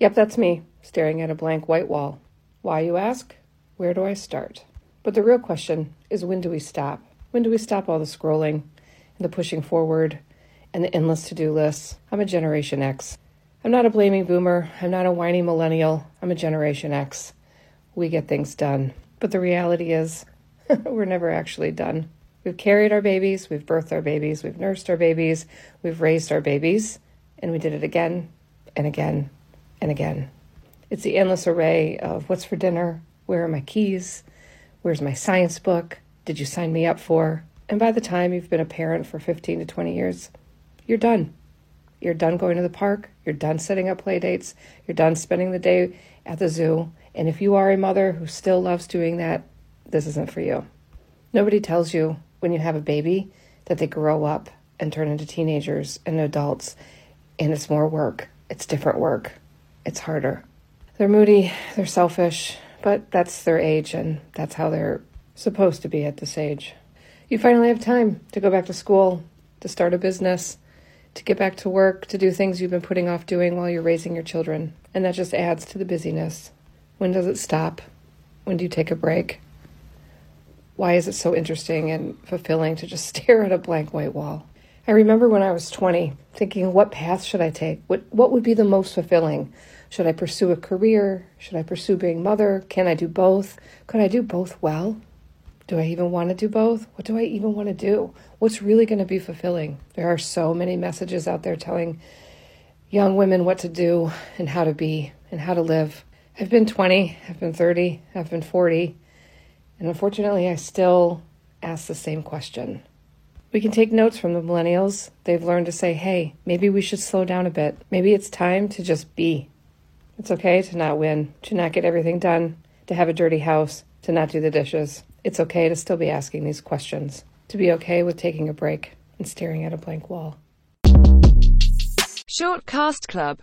Yep, that's me, staring at a blank white wall. Why, you ask? Where do I start? But the real question is when do we stop? When do we stop all the scrolling and the pushing forward and the endless to do lists? I'm a Generation X. I'm not a blaming boomer. I'm not a whiny millennial. I'm a Generation X. We get things done. But the reality is, we're never actually done. We've carried our babies, we've birthed our babies, we've nursed our babies, we've raised our babies, and we did it again and again and again. It's the endless array of what's for dinner, where are my keys, where's my science book, did you sign me up for? And by the time you've been a parent for 15 to 20 years, you're done. You're done going to the park, you're done setting up play dates, you're done spending the day at the zoo. And if you are a mother who still loves doing that, this isn't for you. Nobody tells you when you have a baby that they grow up and turn into teenagers and adults, and it's more work. It's different work. It's harder. They're moody, they're selfish, but that's their age, and that's how they're supposed to be at this age. You finally have time to go back to school, to start a business, to get back to work, to do things you've been putting off doing while you're raising your children. And that just adds to the busyness. When does it stop? When do you take a break? Why is it so interesting and fulfilling to just stare at a blank white wall? I remember when I was 20 thinking, what path should I take? What, what would be the most fulfilling? Should I pursue a career? Should I pursue being mother? Can I do both? Could I do both well? Do I even want to do both? What do I even want to do? What's really going to be fulfilling? There are so many messages out there telling young women what to do and how to be and how to live. I've been 20, I've been 30, I've been 40, and unfortunately, I still ask the same question. We can take notes from the millennials. They've learned to say, hey, maybe we should slow down a bit. Maybe it's time to just be. It's okay to not win, to not get everything done, to have a dirty house, to not do the dishes. It's okay to still be asking these questions, to be okay with taking a break and staring at a blank wall. Short Cast Club